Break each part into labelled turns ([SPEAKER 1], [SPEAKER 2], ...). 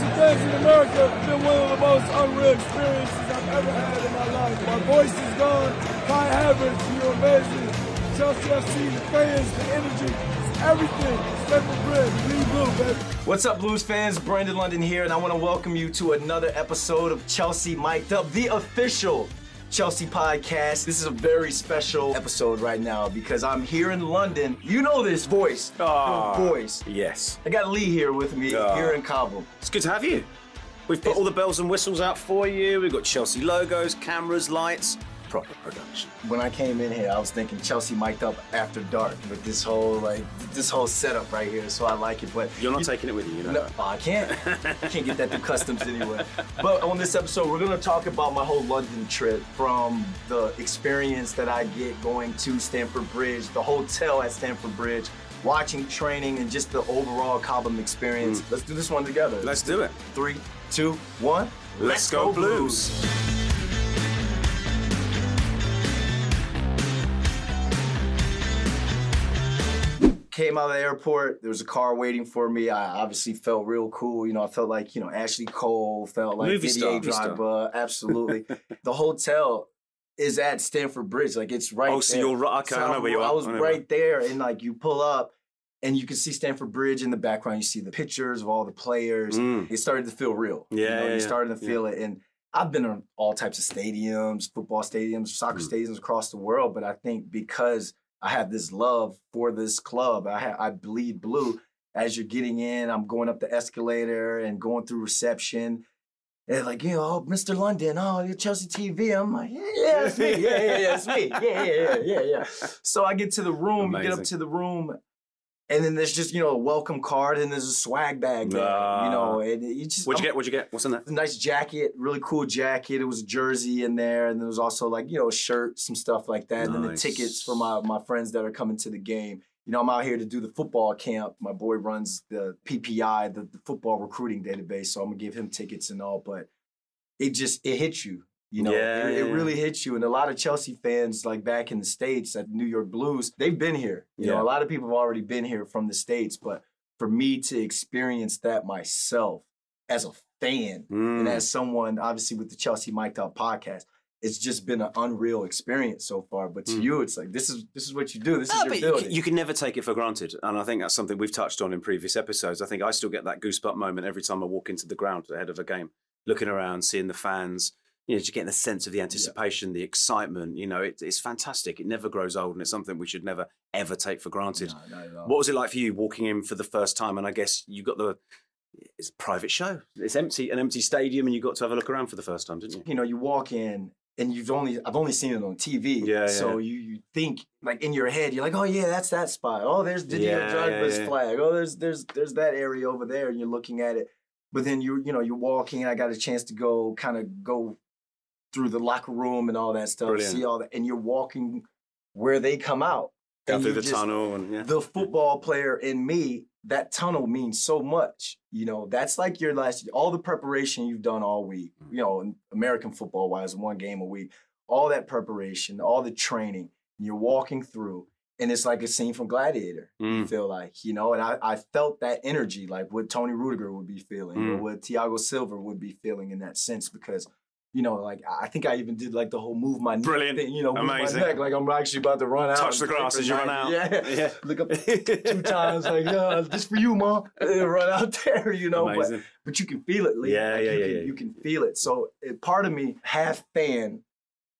[SPEAKER 1] America have been one of the most unreal experiences I've ever had in my life. My voice is gone. You're amazing. Chelsea FC, the fans, the energy, everything.
[SPEAKER 2] What's up, Blues fans? Brandon London here, and I want to welcome you to another episode of Chelsea Mic'd Up, the official Chelsea podcast. This is a very special episode right now because I'm here in London. You know this voice. Your voice.
[SPEAKER 3] Yes.
[SPEAKER 2] I got Lee here with me
[SPEAKER 3] Ah.
[SPEAKER 2] here in Cobham.
[SPEAKER 3] It's good to have you. We've put all the bells and whistles out for you. We've got Chelsea logos, cameras, lights, proper production.
[SPEAKER 2] When I came in here, I was thinking Chelsea mic'd up after dark with this whole like this whole setup right here. So I like it. But
[SPEAKER 3] You're not
[SPEAKER 2] you-
[SPEAKER 3] taking it with you, you know.
[SPEAKER 2] No, I can't. I can't get that through customs anyway. But on this episode, we're gonna talk about my whole London trip from the experience that I get going to Stamford Bridge, the hotel at Stamford Bridge, watching training, and just the overall Cobham experience. Mm. Let's do this one together.
[SPEAKER 3] Let's do it.
[SPEAKER 2] Three, two, one.
[SPEAKER 3] Let's go Blues.
[SPEAKER 2] Came out of the airport. There was a car waiting for me. I obviously felt real cool. You know, I felt like you know Ashley Cole, felt like
[SPEAKER 3] Movie
[SPEAKER 2] Didier. Drogba. Absolutely. the hotel is at Stamford Bridge. Like it's right.
[SPEAKER 3] Oh, so you're right- okay, I know where you
[SPEAKER 2] I was
[SPEAKER 3] I
[SPEAKER 2] right there, and like you pull up. And you can see Stamford Bridge in the background. You see the pictures of all the players.
[SPEAKER 3] Mm.
[SPEAKER 2] It started to feel real. you
[SPEAKER 3] Yeah,
[SPEAKER 2] know,
[SPEAKER 3] yeah,
[SPEAKER 2] you're
[SPEAKER 3] yeah.
[SPEAKER 2] starting to
[SPEAKER 3] Yeah.
[SPEAKER 2] feel it. And I've been on all types of stadiums, football stadiums, soccer
[SPEAKER 3] Mm.
[SPEAKER 2] stadiums across the world. But I think because I have this love for this club, I ha- I bleed blue. As you're getting in, I'm going up the escalator and going through reception. And like, you know, oh, Mr. London, oh, you're Chelsea TV. I'm like, yeah, yeah, it's me. Yeah, yeah, yeah, it's me. Yeah, yeah, yeah, yeah, yeah. So I get to the room, you get up to the room, and then there's just, you know, a welcome card and there's a swag bag there, you know, and you just
[SPEAKER 3] What'd you
[SPEAKER 2] I'm-
[SPEAKER 3] get? What'd you get? What's in that?
[SPEAKER 2] a nice jacket, really cool jacket. It was a jersey in there, and there was also like you know a shirt, some stuff like that, and then the tickets for my my friends that are coming to the game. You know, I'm out here to do the football camp. My boy runs the PPI, the, the football recruiting database, so I'm gonna give him tickets and all. But it just it hits you. You know,
[SPEAKER 3] Yeah,
[SPEAKER 2] it, it really hits you. And a lot of Chelsea fans, like back in the States at New York Blues, they've been here. You
[SPEAKER 3] Yeah.
[SPEAKER 2] know, a lot of people have already been here from the States. But for me to experience that myself as a fan, and
[SPEAKER 3] Mm.
[SPEAKER 2] as someone obviously with the Chelsea Mic'd Up podcast, it's just been an unreal experience so far. But to
[SPEAKER 3] Mm.
[SPEAKER 2] you, it's like this is this is what you do. This
[SPEAKER 3] No,
[SPEAKER 2] is your
[SPEAKER 3] you
[SPEAKER 2] building.
[SPEAKER 3] you can never take it for granted. And I think that's something we've touched on in previous episodes. I think I still get that goosebump moment every time I walk into the ground ahead of a game, looking around, seeing the fans, you know, just getting the sense of the anticipation, the excitement. You know, it, it's fantastic. It never grows old, and it's something we should never, ever take for granted.
[SPEAKER 2] No, at.
[SPEAKER 3] What was it like for you walking in for the first time? And I guess you got the it's a private show. It's empty, an empty stadium, and you got to have a look around for the first time, didn't you?
[SPEAKER 2] you know, you walk in and you've only I've only seen it on TV.
[SPEAKER 3] Yeah, yeah,
[SPEAKER 2] So
[SPEAKER 3] yeah.
[SPEAKER 2] you you think like in your head, you're like, oh yeah, that's that spot. Oh, there's Didier
[SPEAKER 3] Yeah,
[SPEAKER 2] Drogba's
[SPEAKER 3] yeah, yeah.
[SPEAKER 2] flag. Oh, there's there's there's that area over there, and you're looking at it. But then you you know you're walking. I got a chance to go kind of go through the locker room and all that stuff,
[SPEAKER 3] Brilliant.
[SPEAKER 2] see all that, and you're walking where they come out.
[SPEAKER 3] Down through the
[SPEAKER 2] just-
[SPEAKER 3] tunnel, and yeah,
[SPEAKER 2] the football player in me, that tunnel means so much. You know, that's like your last, all the preparation you've done all week,
[SPEAKER 3] Mm.
[SPEAKER 2] you know, American football wise, one game a week, all that preparation, all the training, and you're walking through, and it's like a scene from Gladiator. You
[SPEAKER 3] Mm.
[SPEAKER 2] feel like, you know, and I, I felt that energy, like what Toni Rudiger would be feeling, or
[SPEAKER 3] Mm.
[SPEAKER 2] what Thiago Silva would be feeling in that sense, because. You know, like I think I even did like the whole move my neck
[SPEAKER 3] Brilliant.
[SPEAKER 2] thing, you know,
[SPEAKER 3] Amazing.
[SPEAKER 2] my neck like I'm actually about to run out.
[SPEAKER 3] touch the grass as you run out.
[SPEAKER 2] Yeah.
[SPEAKER 3] yeah.
[SPEAKER 2] Look up two times, like, yeah, this for you, mom. Run out there, you know. But,
[SPEAKER 3] Amazing.
[SPEAKER 2] but you can feel it, Lee.
[SPEAKER 3] Yeah,
[SPEAKER 2] Like,
[SPEAKER 3] yeah,
[SPEAKER 2] you
[SPEAKER 3] yeah,
[SPEAKER 2] can,
[SPEAKER 3] yeah.
[SPEAKER 2] You can feel it. So it, part of me, half fan,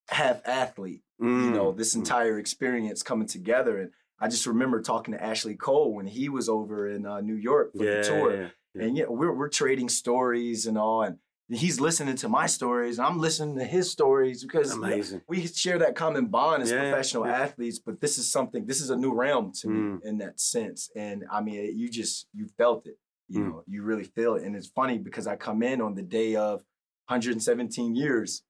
[SPEAKER 2] half athlete. You
[SPEAKER 3] Mm.
[SPEAKER 2] know, this entire experience coming together, and I just remember talking to Ashley Cole when he was over in uh, New York for
[SPEAKER 3] yeah,
[SPEAKER 2] the tour, and yeah, we're we're trading stories and all, and he's listening to my stories, and I'm listening to his stories because
[SPEAKER 3] Amazing.
[SPEAKER 2] we share that common bond as
[SPEAKER 3] Yeah,
[SPEAKER 2] professional
[SPEAKER 3] yeah.
[SPEAKER 2] athletes, but this is something, this is a new realm to me
[SPEAKER 3] Mm.
[SPEAKER 2] in that sense. And I mean, you just, you felt it, you
[SPEAKER 3] Mm.
[SPEAKER 2] know, you really feel it. And it's funny because I come in on the day of 117 years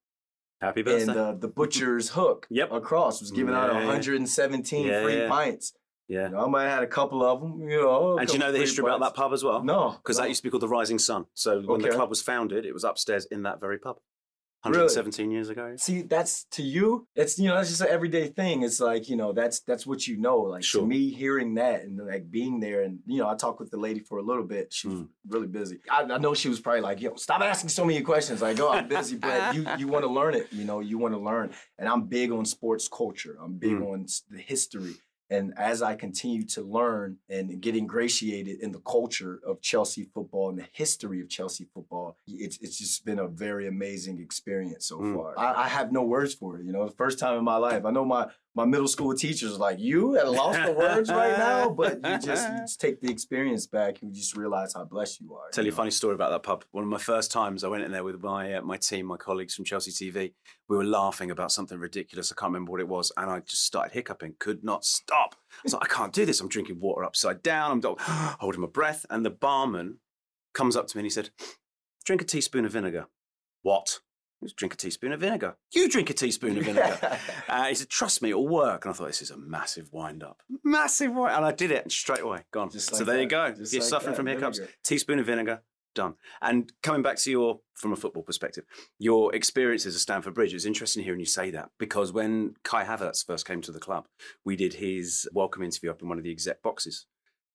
[SPEAKER 3] Happy birthday.
[SPEAKER 2] and uh, the butcher's hook
[SPEAKER 3] Yep.
[SPEAKER 2] across was giving out
[SPEAKER 3] Yeah, yeah.
[SPEAKER 2] 117
[SPEAKER 3] Yeah,
[SPEAKER 2] free pints.
[SPEAKER 3] Yeah.
[SPEAKER 2] You know, I might have had a couple of them, you know.
[SPEAKER 3] and do you know the history about that pub as well?
[SPEAKER 2] No.
[SPEAKER 3] Because
[SPEAKER 2] no.
[SPEAKER 3] that used to be called the Rising Sun. So when the club was founded, it was upstairs in that very pub. 117 years ago.
[SPEAKER 2] See, that's to you. It's you know that's just an everyday thing. It's like you know that's that's what you know. Like
[SPEAKER 3] Sure.
[SPEAKER 2] to me, hearing that and like being there, and you know, I talked with the lady for a little bit. She was
[SPEAKER 3] Mm.
[SPEAKER 2] really busy. I, I know she was probably like, "Yo, stop asking so many questions." Like, "Oh, I'm busy," but you you want to learn it. You know, you want to learn. And I'm big on sports culture. I'm big
[SPEAKER 3] Mm.
[SPEAKER 2] on the history. And as I continue to learn and get ingratiated in the culture of Chelsea football and the history of Chelsea football, it's it's just been a very amazing experience so
[SPEAKER 3] Mm.
[SPEAKER 2] far. I, I have no words for it. You know, the first time in my life. I know my my middle school teachers like you at a loss for words right now, but you just you just take the experience back and you just realize how blessed you are.
[SPEAKER 3] tell you a funny story about that pub. One of my first times, I went in there with my uh, my team, my colleagues from Chelsea TV. We were laughing about something ridiculous. I can't remember what it was, and I just started hiccuping. Could not stop. I was like, I can't do this. I'm drinking water upside down. I'm do- holding my breath, and the barman comes up to me and he said, "Drink a teaspoon of vinegar." What? Drink a teaspoon of vinegar. You drink a teaspoon of vinegar. Uh, he said, "Trust me, it'll work." And I thought, "This is a massive wind up, massive wind." And I did it, and straight away, gone.
[SPEAKER 2] Just
[SPEAKER 3] so
[SPEAKER 2] like
[SPEAKER 3] there you go.
[SPEAKER 2] Just
[SPEAKER 3] You're
[SPEAKER 2] like
[SPEAKER 3] suffering
[SPEAKER 2] that,
[SPEAKER 3] from hiccups.
[SPEAKER 2] vinegar.
[SPEAKER 3] Teaspoon of vinegar, done. And coming back to your, from a football perspective, your experiences at Stamford Bridge. It was interesting hearing you say that because when Kai Havertz first came to the club, we did his welcome interview up in one of the exec boxes.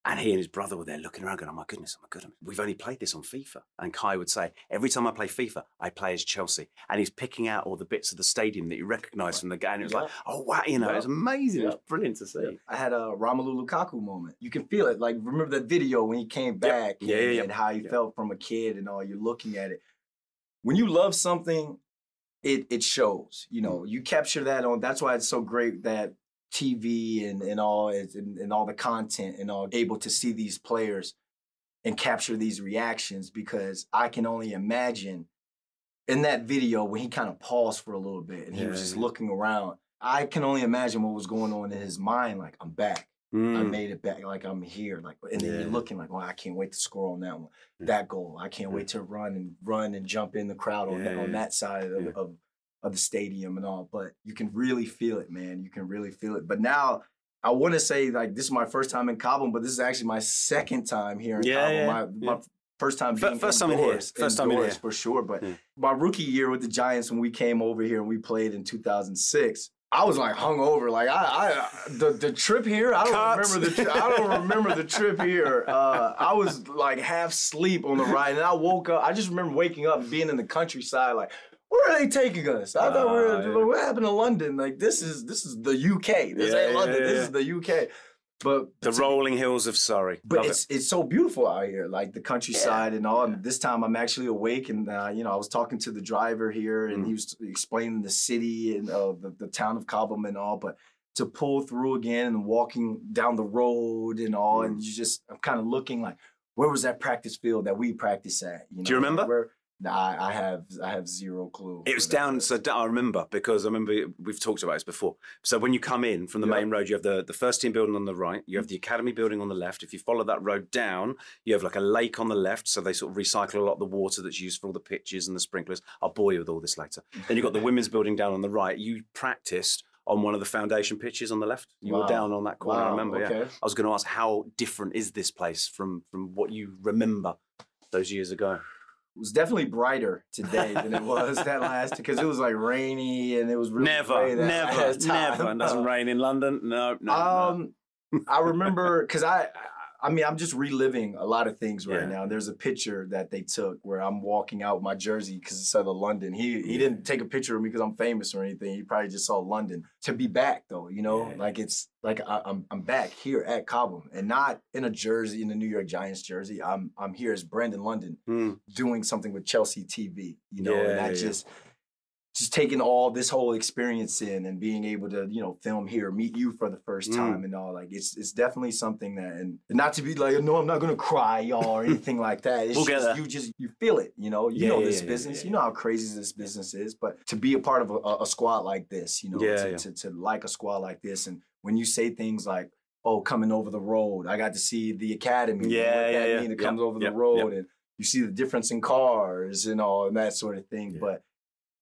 [SPEAKER 3] And he and his brother were there looking around, going, "Oh my goodness, oh my goodness, we've only played this on FIFA." And Kai would say, "Every time I play FIFA, I play as Chelsea." And he's picking out all the bits of the stadium that you recognise from the game. And it was like, "Oh wow, you know,
[SPEAKER 2] Yeah.
[SPEAKER 3] was amazing. It was brilliant to see."
[SPEAKER 2] I had a Romelu Lukaku moment. You can feel it. Like remember that video when he came back
[SPEAKER 3] Yeah,
[SPEAKER 2] and,
[SPEAKER 3] yeah, yeah.
[SPEAKER 2] and how he
[SPEAKER 3] Yeah.
[SPEAKER 2] felt from a kid and all. You're looking at it. When you love something, it it shows. You know, mm. you capture that on. That's why it's so great that TV and and all and, and all the content and all able to see these players and capture these reactions because I can only imagine in that video when he kind of paused for a little bit and he was just
[SPEAKER 3] yeah.
[SPEAKER 2] looking around. I can only imagine what was going on in his mind. Like I'm back. I
[SPEAKER 3] Mm.
[SPEAKER 2] made it back. Like I'm here. Like and then
[SPEAKER 3] Yeah.
[SPEAKER 2] you're looking like, well, I can't wait to score on that one.
[SPEAKER 3] Yeah.
[SPEAKER 2] That goal. I can't
[SPEAKER 3] Yeah.
[SPEAKER 2] wait to run and run and jump in the crowd on,
[SPEAKER 3] Yeah,
[SPEAKER 2] that, on that side of,
[SPEAKER 3] Yeah.
[SPEAKER 2] of of the stadium and all. But you can really feel it, man. You can really feel it. But now I want to say like this is my first time in Cobham, but this is actually my second time here in
[SPEAKER 3] Yeah,
[SPEAKER 2] Cobham.
[SPEAKER 3] yeah,
[SPEAKER 2] My,
[SPEAKER 3] yeah.
[SPEAKER 2] my first time being
[SPEAKER 3] first time in here.
[SPEAKER 2] indoors,
[SPEAKER 3] First time in here.
[SPEAKER 2] for sure. But my rookie year with the Giants when we came over here and we played in 2006. I was like hungover. Like I, I the, the trip here. I don't
[SPEAKER 3] Cut.
[SPEAKER 2] remember the. Tri- I don't remember the trip here. Uh, I was like half sleep on the ride, and I woke up. I just remember waking up and being in the countryside. Like, where are they taking us? I thought we were.
[SPEAKER 3] Ah, yeah.
[SPEAKER 2] What happened to London? Like this is this is the UK. This
[SPEAKER 3] Yeah,
[SPEAKER 2] ain't London.
[SPEAKER 3] yeah,
[SPEAKER 2] This is the UK. But
[SPEAKER 3] The rolling hills of Surrey.
[SPEAKER 2] but
[SPEAKER 3] Love it.
[SPEAKER 2] it's it's so beautiful out here, like the countryside and all. And this time I'm actually awake, and uh, you know I was talking to the driver here, and
[SPEAKER 3] Mm.
[SPEAKER 2] he was explaining the city and uh, the the town of Cobham and all. But to pull through again and walking down the road and all, and
[SPEAKER 3] Mm.
[SPEAKER 2] you just I'm kind of looking like, where was that practice field that we practice at? You know,
[SPEAKER 3] Do you remember?
[SPEAKER 2] Where, I, I have I have zero clue.
[SPEAKER 3] It was down. So down, I remember because I remember we've talked about this before. So when you come in from the
[SPEAKER 2] Yeah.
[SPEAKER 3] main road, you have the, the first team building on the right. You have mm. the academy building on the left. If you follow that road down, you have like a lake on the left. So they sort of recycle a lot of the water that's used for all the pitches and the sprinklers. I'll bore you with all this later. Then you've got the women's building down on the right. You practiced on one of the foundation pitches on the left. You were down on that corner. I
[SPEAKER 2] Wow,
[SPEAKER 3] remember. Yeah. I was going to ask how different is this place from from what you remember those years ago?
[SPEAKER 2] Was definitely brighter today than it was that last because it was like rainy and it was really
[SPEAKER 3] never, never, never. It doesn't rain in London. No, no. no.
[SPEAKER 2] Um, I remember because I, I mean, I'm just reliving a lot of things right
[SPEAKER 3] Yeah.
[SPEAKER 2] now. There's a picture that they took where I'm walking out my jersey because it's out of London. He he
[SPEAKER 3] Yeah.
[SPEAKER 2] didn't take a picture of me because I'm famous or anything. He probably just saw London. To be back though, you know,
[SPEAKER 3] Yeah.
[SPEAKER 2] like it's like I, I'm I'm back here at Cobham and not in a jersey in the New York Giants jersey. I'm I'm here as Brandon London
[SPEAKER 3] Hmm.
[SPEAKER 2] doing something with Chelsea TV, you know, and I just just taking all this whole experience in and being able to, you know, film here, meet you for the first
[SPEAKER 3] Mm.
[SPEAKER 2] time and all like it's it's definitely something that and not to be like, no, I'm not gonna cry, y'all, or anything like that. It's
[SPEAKER 3] We'll
[SPEAKER 2] just
[SPEAKER 3] there.
[SPEAKER 2] you just you feel it, you know. You
[SPEAKER 3] Yeah,
[SPEAKER 2] know this
[SPEAKER 3] yeah,
[SPEAKER 2] business,
[SPEAKER 3] yeah,
[SPEAKER 2] you know how crazy this business is, but to be a part of a, a- squad like this, you know, to. To, to like a squad like this and when you say things like Oh, coming over the road. I got to see the academy.
[SPEAKER 3] Yeah, yeah,
[SPEAKER 2] that
[SPEAKER 3] yeah.
[SPEAKER 2] mean. It comes over the road, and you see the difference in cars and all and that sort of thing. But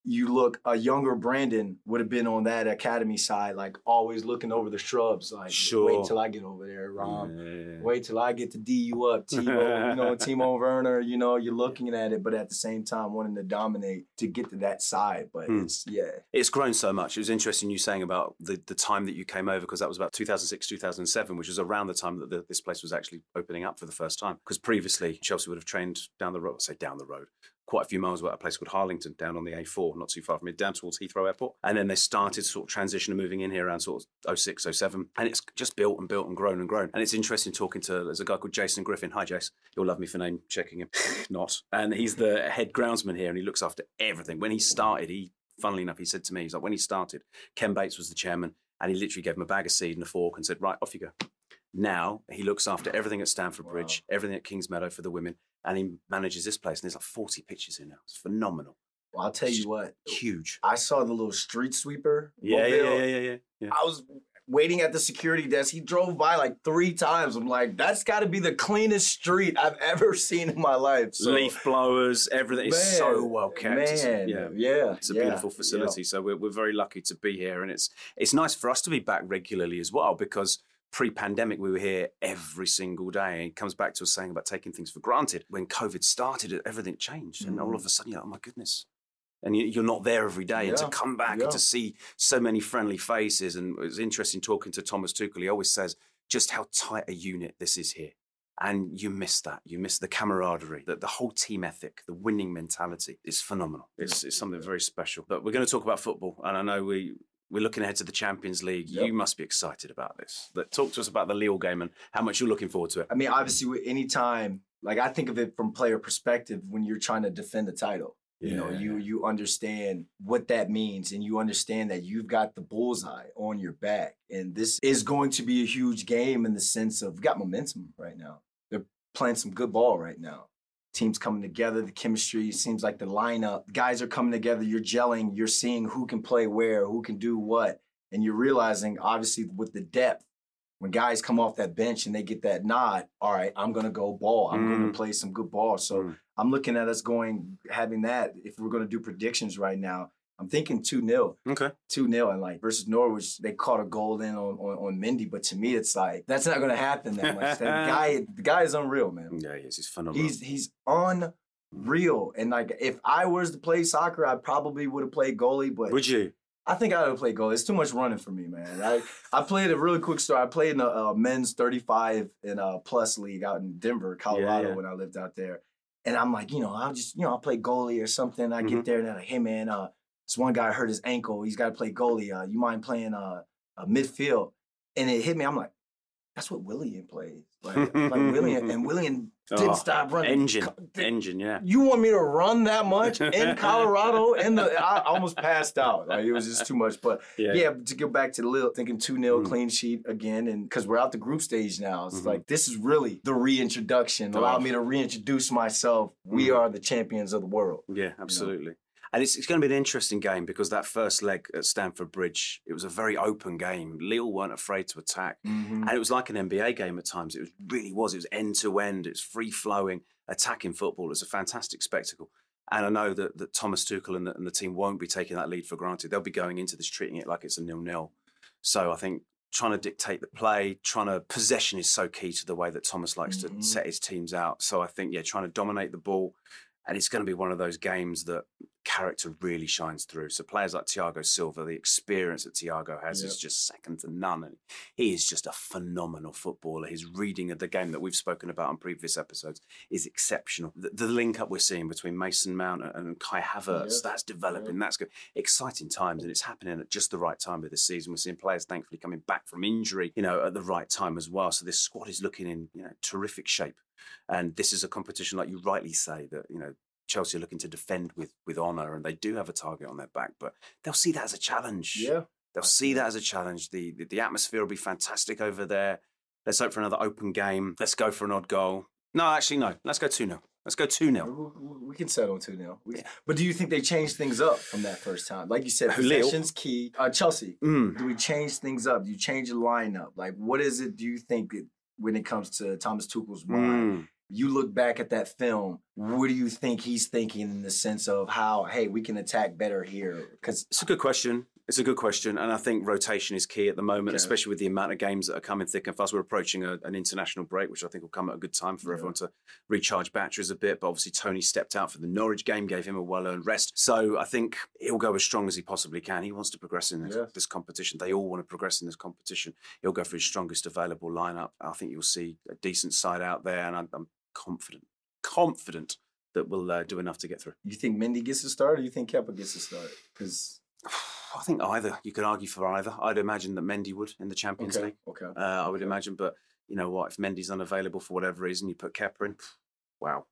[SPEAKER 2] you look a younger Brandon would have been on that academy side, like always looking over the shrubs, like
[SPEAKER 3] Sure.
[SPEAKER 2] wait till I get over there, Rom.
[SPEAKER 3] Yeah.
[SPEAKER 2] Wait till I get to D you up, Timo. you know, Timo Werner. You know, you're looking at it, but at the same time wanting to dominate to get to that side. But
[SPEAKER 3] Hmm.
[SPEAKER 2] it's yeah,
[SPEAKER 3] It's grown so much. It was interesting you saying about the, the time that you came over because that was about 2006, 2007, which was around the time that the, this place was actually opening up for the first time. Because previously, Chelsea would have trained down the road, say down the road, quite a few miles away, at a place called Harlington down on the A4, not too far from it, down towards Heathrow Airport. And then they started sort of transition and moving in here around sort of 06, 07. And it's just built and built and grown and grown. And it's interesting talking to, there's a guy called Jason Griffin. Hi, Jace. You'll love me for name checking him. not. And he's the head groundsman here and he looks after everything. When he started, he funnily enough, he said to me, he's like, when he started, Ken Bates was the chairman, and he literally gave him a bag of seed and a fork and said, right, off you go. Now he looks after everything at Stamford
[SPEAKER 2] Wow.
[SPEAKER 3] Bridge, everything at Kingsmeadow for the women, and he manages this place. And there's like 40 pitches in now. It's phenomenal.
[SPEAKER 2] well, I'll tell you what.
[SPEAKER 3] Huge.
[SPEAKER 2] I saw the little street sweeper.
[SPEAKER 3] Yeah, yeah, yeah, yeah, yeah, yeah.
[SPEAKER 2] I was waiting at the security desk. He drove by like three times. I'm like, that's got to be the cleanest street I've ever seen in my life. So,
[SPEAKER 3] Leaf blowers, everything. It's so well kept.
[SPEAKER 2] Man,
[SPEAKER 3] yeah.
[SPEAKER 2] yeah,
[SPEAKER 3] It's a
[SPEAKER 2] yeah,
[SPEAKER 3] beautiful
[SPEAKER 2] yeah.
[SPEAKER 3] facility, so we're, we're very lucky to be here, and it's it's nice for us to be back regularly as well because pre-pandemic we were here every single day. And it comes back to us saying about taking things for granted. When COVID started, everything changed, and all
[SPEAKER 2] Mm.
[SPEAKER 3] of a sudden you're like, oh my goodness. And you- you're not there every day, and to come back
[SPEAKER 2] yeah.
[SPEAKER 3] and to see so many friendly faces, and it's interesting talking to Thomas Tuchel. He always says just how tight a unit this is here, and you miss that. You miss the camaraderie, the, the whole team ethic, the winning mentality. It's phenomenal. It's, it's something very special. But we're going to talk about football, and I know we. We're looking ahead to the Champions League.
[SPEAKER 2] Yep.
[SPEAKER 3] You must be excited about this. Talk to us about the Lille game and how much you're looking forward to it.
[SPEAKER 2] I mean, obviously, any time, like I think of it from player perspective when you're trying to defend the title. You know, you you understand what that means, and you understand that you've got the bullseye on your back, and this is going to be a huge game in the sense of we got momentum right now. They're playing some good ball right now. Teams coming together, the chemistry seems like the lineup, guys are coming together. You're gelling, you're seeing who can play where, who can do what, and you're realizing, obviously, with the depth when guys come off that bench and they get that nod, all right, I'm gonna go ball. I'm
[SPEAKER 3] Mm.
[SPEAKER 2] gonna play some good ball. So
[SPEAKER 3] Mm.
[SPEAKER 2] I'm looking at us going having that. If we're gonna do predictions right now, I'm thinking 2-0.
[SPEAKER 3] Okay.
[SPEAKER 2] 2-0 and like versus Norwich, they caught a goal in on, on, on Mendy, but to me it's like that's not gonna happen that much. that guy the guy is unreal, man.
[SPEAKER 3] Yeah, he is. He's phenomenal.
[SPEAKER 2] He's he's unreal. And like if I was to play soccer, I probably would have played goalie, but
[SPEAKER 3] Would you?
[SPEAKER 2] I think I would have played goalie. It's too much running for me, man. I, I played a really quick story. I played in a, uh men's 35 and a plus league out in Denver, Colorado,
[SPEAKER 3] yeah.
[SPEAKER 2] when I lived out there. And I'm like, you know, I'll just, you know, I'll play goalie or something. I
[SPEAKER 3] Mhm.
[SPEAKER 2] get there and I'm like, hey man, uh, this one guy hurt his ankle. He's got to play goalie. Uh, you mind playing uh, uh midfield? And it hit me. I'm like, that's what Willian plays. Like, like Willian and Willian didn't
[SPEAKER 3] Oh,
[SPEAKER 2] stop running.
[SPEAKER 3] Engine.
[SPEAKER 2] Did-
[SPEAKER 3] Engine, yeah.
[SPEAKER 2] you want me to run that much in Colorado? In the, I almost passed out. Like it was just too much. But
[SPEAKER 3] Yeah.
[SPEAKER 2] yeah, to go back to the Lille thinking 2 0
[SPEAKER 3] Mm.
[SPEAKER 2] clean sheet again. And because we're out the group stage now, it's
[SPEAKER 3] Mhm.
[SPEAKER 2] like this is really the reintroduction. Allow
[SPEAKER 3] Oh.
[SPEAKER 2] me to reintroduce myself. We
[SPEAKER 3] Mm.
[SPEAKER 2] are the champions of the world.
[SPEAKER 3] Yeah, absolutely. And it's, it's going to be an interesting game because that first leg at Stamford Bridge, it was a very open game. Lille weren't afraid to attack. And it was like an NBA game at times. It was, really was. It was end to end. It was free flowing, attacking football. It was a fantastic spectacle. And I know that, that Thomas Tuchel and the, and the team won't be taking that lead for granted. They'll be going into this treating it like it's a nil nil. So I think trying to dictate the play, trying to possession is so key to the way that Thomas likes
[SPEAKER 2] Mhm.
[SPEAKER 3] to set his teams out. So I think yeah, trying to dominate the ball, and it's going to be one of those games that character really shines through. So players like Thiago Silva, the experience that Thiago has is just second to none. And he is just a phenomenal footballer. His reading of the game that we've spoken about on previous episodes is exceptional. The, the link up we're seeing between Mason Mount and, Kai Havertz,
[SPEAKER 2] Yeah.
[SPEAKER 3] that's developing. That's good. Exciting times, and it's happening at just the right time of the season. We're seeing players thankfully coming back from injury, you know, at the right time as well. So this squad is looking in, you know, terrific shape. And this is a competition, like you rightly say, that you know Chelsea are looking to defend with with honour, and they do have a target on their back, but they'll see that as a challenge.
[SPEAKER 2] Yeah.
[SPEAKER 3] They'll see that as a challenge. The, the the atmosphere will be fantastic over there. Let's hope for another open game. Let's go for an odd goal. No, actually, no. Let's go 2 0. Let's go 2
[SPEAKER 2] We,
[SPEAKER 3] 0.
[SPEAKER 2] we- can settle 2 0.
[SPEAKER 3] Yeah.
[SPEAKER 2] But do you think they changed things up from that first time? Like you said, possession's key. Uh, Chelsea,
[SPEAKER 3] Mm.
[SPEAKER 2] do we change things up? Do you change the lineup? Like, what is it do you think when it comes to Thomas Tuchel's mind?
[SPEAKER 3] Mm.
[SPEAKER 2] You look back at that film. What do you think he's thinking in the sense of how, hey, we can attack better here? Because
[SPEAKER 3] It's a good question. It's a good question, and I think rotation is key at the moment,
[SPEAKER 2] Okay.
[SPEAKER 3] especially with the amount of games that are coming thick and fast. We're approaching a, an international break, which I think will come at a good time for
[SPEAKER 2] Yeah.
[SPEAKER 3] everyone to recharge batteries a bit. But obviously, Toni stepped out for the Norwich game, gave him a well-earned rest. So I think he'll go as strong as he possibly can. He wants to progress in this,
[SPEAKER 2] Yes.
[SPEAKER 3] this competition. They all want to progress in this competition. He'll go for his strongest available lineup. I think you'll see a decent side out there, and I'm, I'm confident, confident that we'll uh, do enough to get through.
[SPEAKER 2] you think Mendy gets a start or you think Kepa gets a start? Because,
[SPEAKER 3] I think either. You could argue for either. I'd imagine that Mendy would in the Champions
[SPEAKER 2] okay,
[SPEAKER 3] League.
[SPEAKER 2] okay.
[SPEAKER 3] Uh, I would
[SPEAKER 2] Okay.
[SPEAKER 3] imagine, but you know what? If Mendy's unavailable for whatever reason, you put Kepa in. Wow,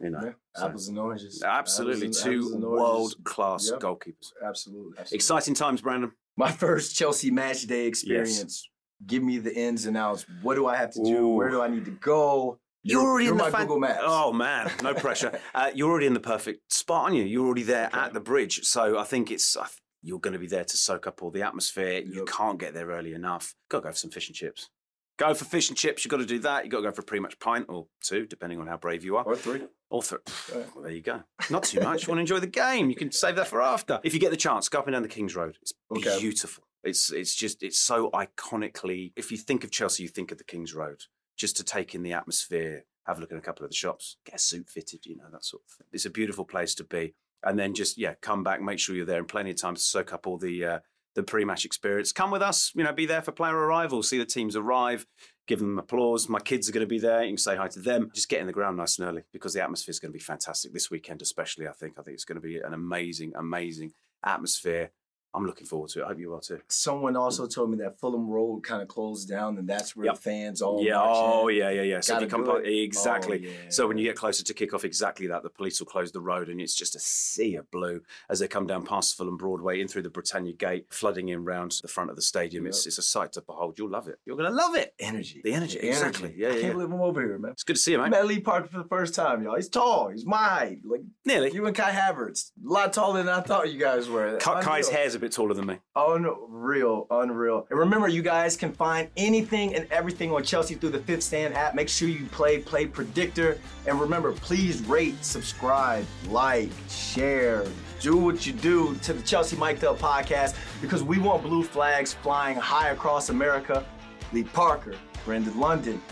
[SPEAKER 3] you know,
[SPEAKER 2] Yeah,
[SPEAKER 3] so-
[SPEAKER 2] apples and oranges.
[SPEAKER 3] absolutely
[SPEAKER 2] Apples and-
[SPEAKER 3] two
[SPEAKER 2] apples and oranges.
[SPEAKER 3] world class
[SPEAKER 2] Yep.
[SPEAKER 3] goalkeepers.
[SPEAKER 2] Absolutely, absolutely.
[SPEAKER 3] Exciting times, Brandon.
[SPEAKER 2] My first Chelsea match day experience. Give me the ins and outs. What do I have to do? Where do I need to go?
[SPEAKER 3] You're, already in
[SPEAKER 2] my
[SPEAKER 3] the fan-
[SPEAKER 2] Google Maps.
[SPEAKER 3] Oh man, no pressure. uh, you're already in the perfect spot, aren't you? You're already there
[SPEAKER 2] Okay.
[SPEAKER 3] at the bridge, so I think it's. I th- you're going to be there to soak up all the atmosphere. You
[SPEAKER 2] Yep.
[SPEAKER 3] can't get there early enough. Got to go for some fish and chips. Go for fish and chips. You've got to do that. You've got to go for a pre-match pint or two, depending on how brave you are.
[SPEAKER 2] Or three.
[SPEAKER 3] Or
[SPEAKER 2] three.
[SPEAKER 3] Well, there you go. Not too much. you want to enjoy the game. You can save that for after. If you get the chance, go up and down the King's Road. It's
[SPEAKER 2] Okay.
[SPEAKER 3] beautiful. It's it's just it's so iconically. If you think of Chelsea, you think of the King's Road. Just to take in the atmosphere, have a look at a couple of the shops, get a suit fitted, you know that sort of thing. It's a beautiful place to be. And then just yeah, come back, make sure you're there in plenty of time to soak up all the uh, the pre-match experience. Come with us, you know, be there for player arrival, see the teams arrive, give them applause. My kids are going to be there. You can say hi to them. Just get in the ground nice and early because the atmosphere is going to be fantastic this weekend, especially. I think. I think it's going to be an amazing, amazing atmosphere. I'm looking forward to it. I hope you are too.
[SPEAKER 2] Someone also told me that Fulham Road kind of closed down, and that's where
[SPEAKER 3] Yep.
[SPEAKER 2] the fans all
[SPEAKER 3] yeah. Oh,
[SPEAKER 2] in.
[SPEAKER 3] yeah, yeah, yeah. So if you come exactly.
[SPEAKER 2] Oh, yeah.
[SPEAKER 3] So when you get closer to kick off, exactly that, the police will close the road, and it's just a sea of blue as they come down past Fulham Broadway in through the Britannia Gate, flooding in round the front of the stadium. It's
[SPEAKER 2] Yep.
[SPEAKER 3] it's a sight to behold. You'll love it. You're going to love it.
[SPEAKER 2] energy,
[SPEAKER 3] The energy, exactly. Yeah,
[SPEAKER 2] I
[SPEAKER 3] yeah,
[SPEAKER 2] can't
[SPEAKER 3] yeah.
[SPEAKER 2] believe I'm over here, man.
[SPEAKER 3] It's good to see you,
[SPEAKER 2] I met Lee Parker for the first time, y'all. He's tall. He's my height. Like
[SPEAKER 3] Nearly.
[SPEAKER 2] you and Kai Havertz, a lot taller than I thought you guys were.
[SPEAKER 3] Ka- Kai's hair's a bit taller than me.
[SPEAKER 2] Unreal, unreal. And remember, you guys can find anything and everything on Chelsea through the Fifth Stand app. Make sure you play Play Predictor. And remember, please rate, subscribe, like, share, do what you do to the Chelsea Mic'd Up podcast because we want blue flags flying high across America. Lee Parker, Brandon London.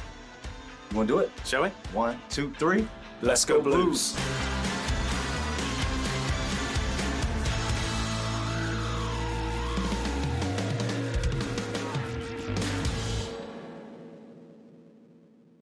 [SPEAKER 2] You want to do it?
[SPEAKER 3] Shall we?
[SPEAKER 2] One, two, three.
[SPEAKER 3] Let's go, Blues.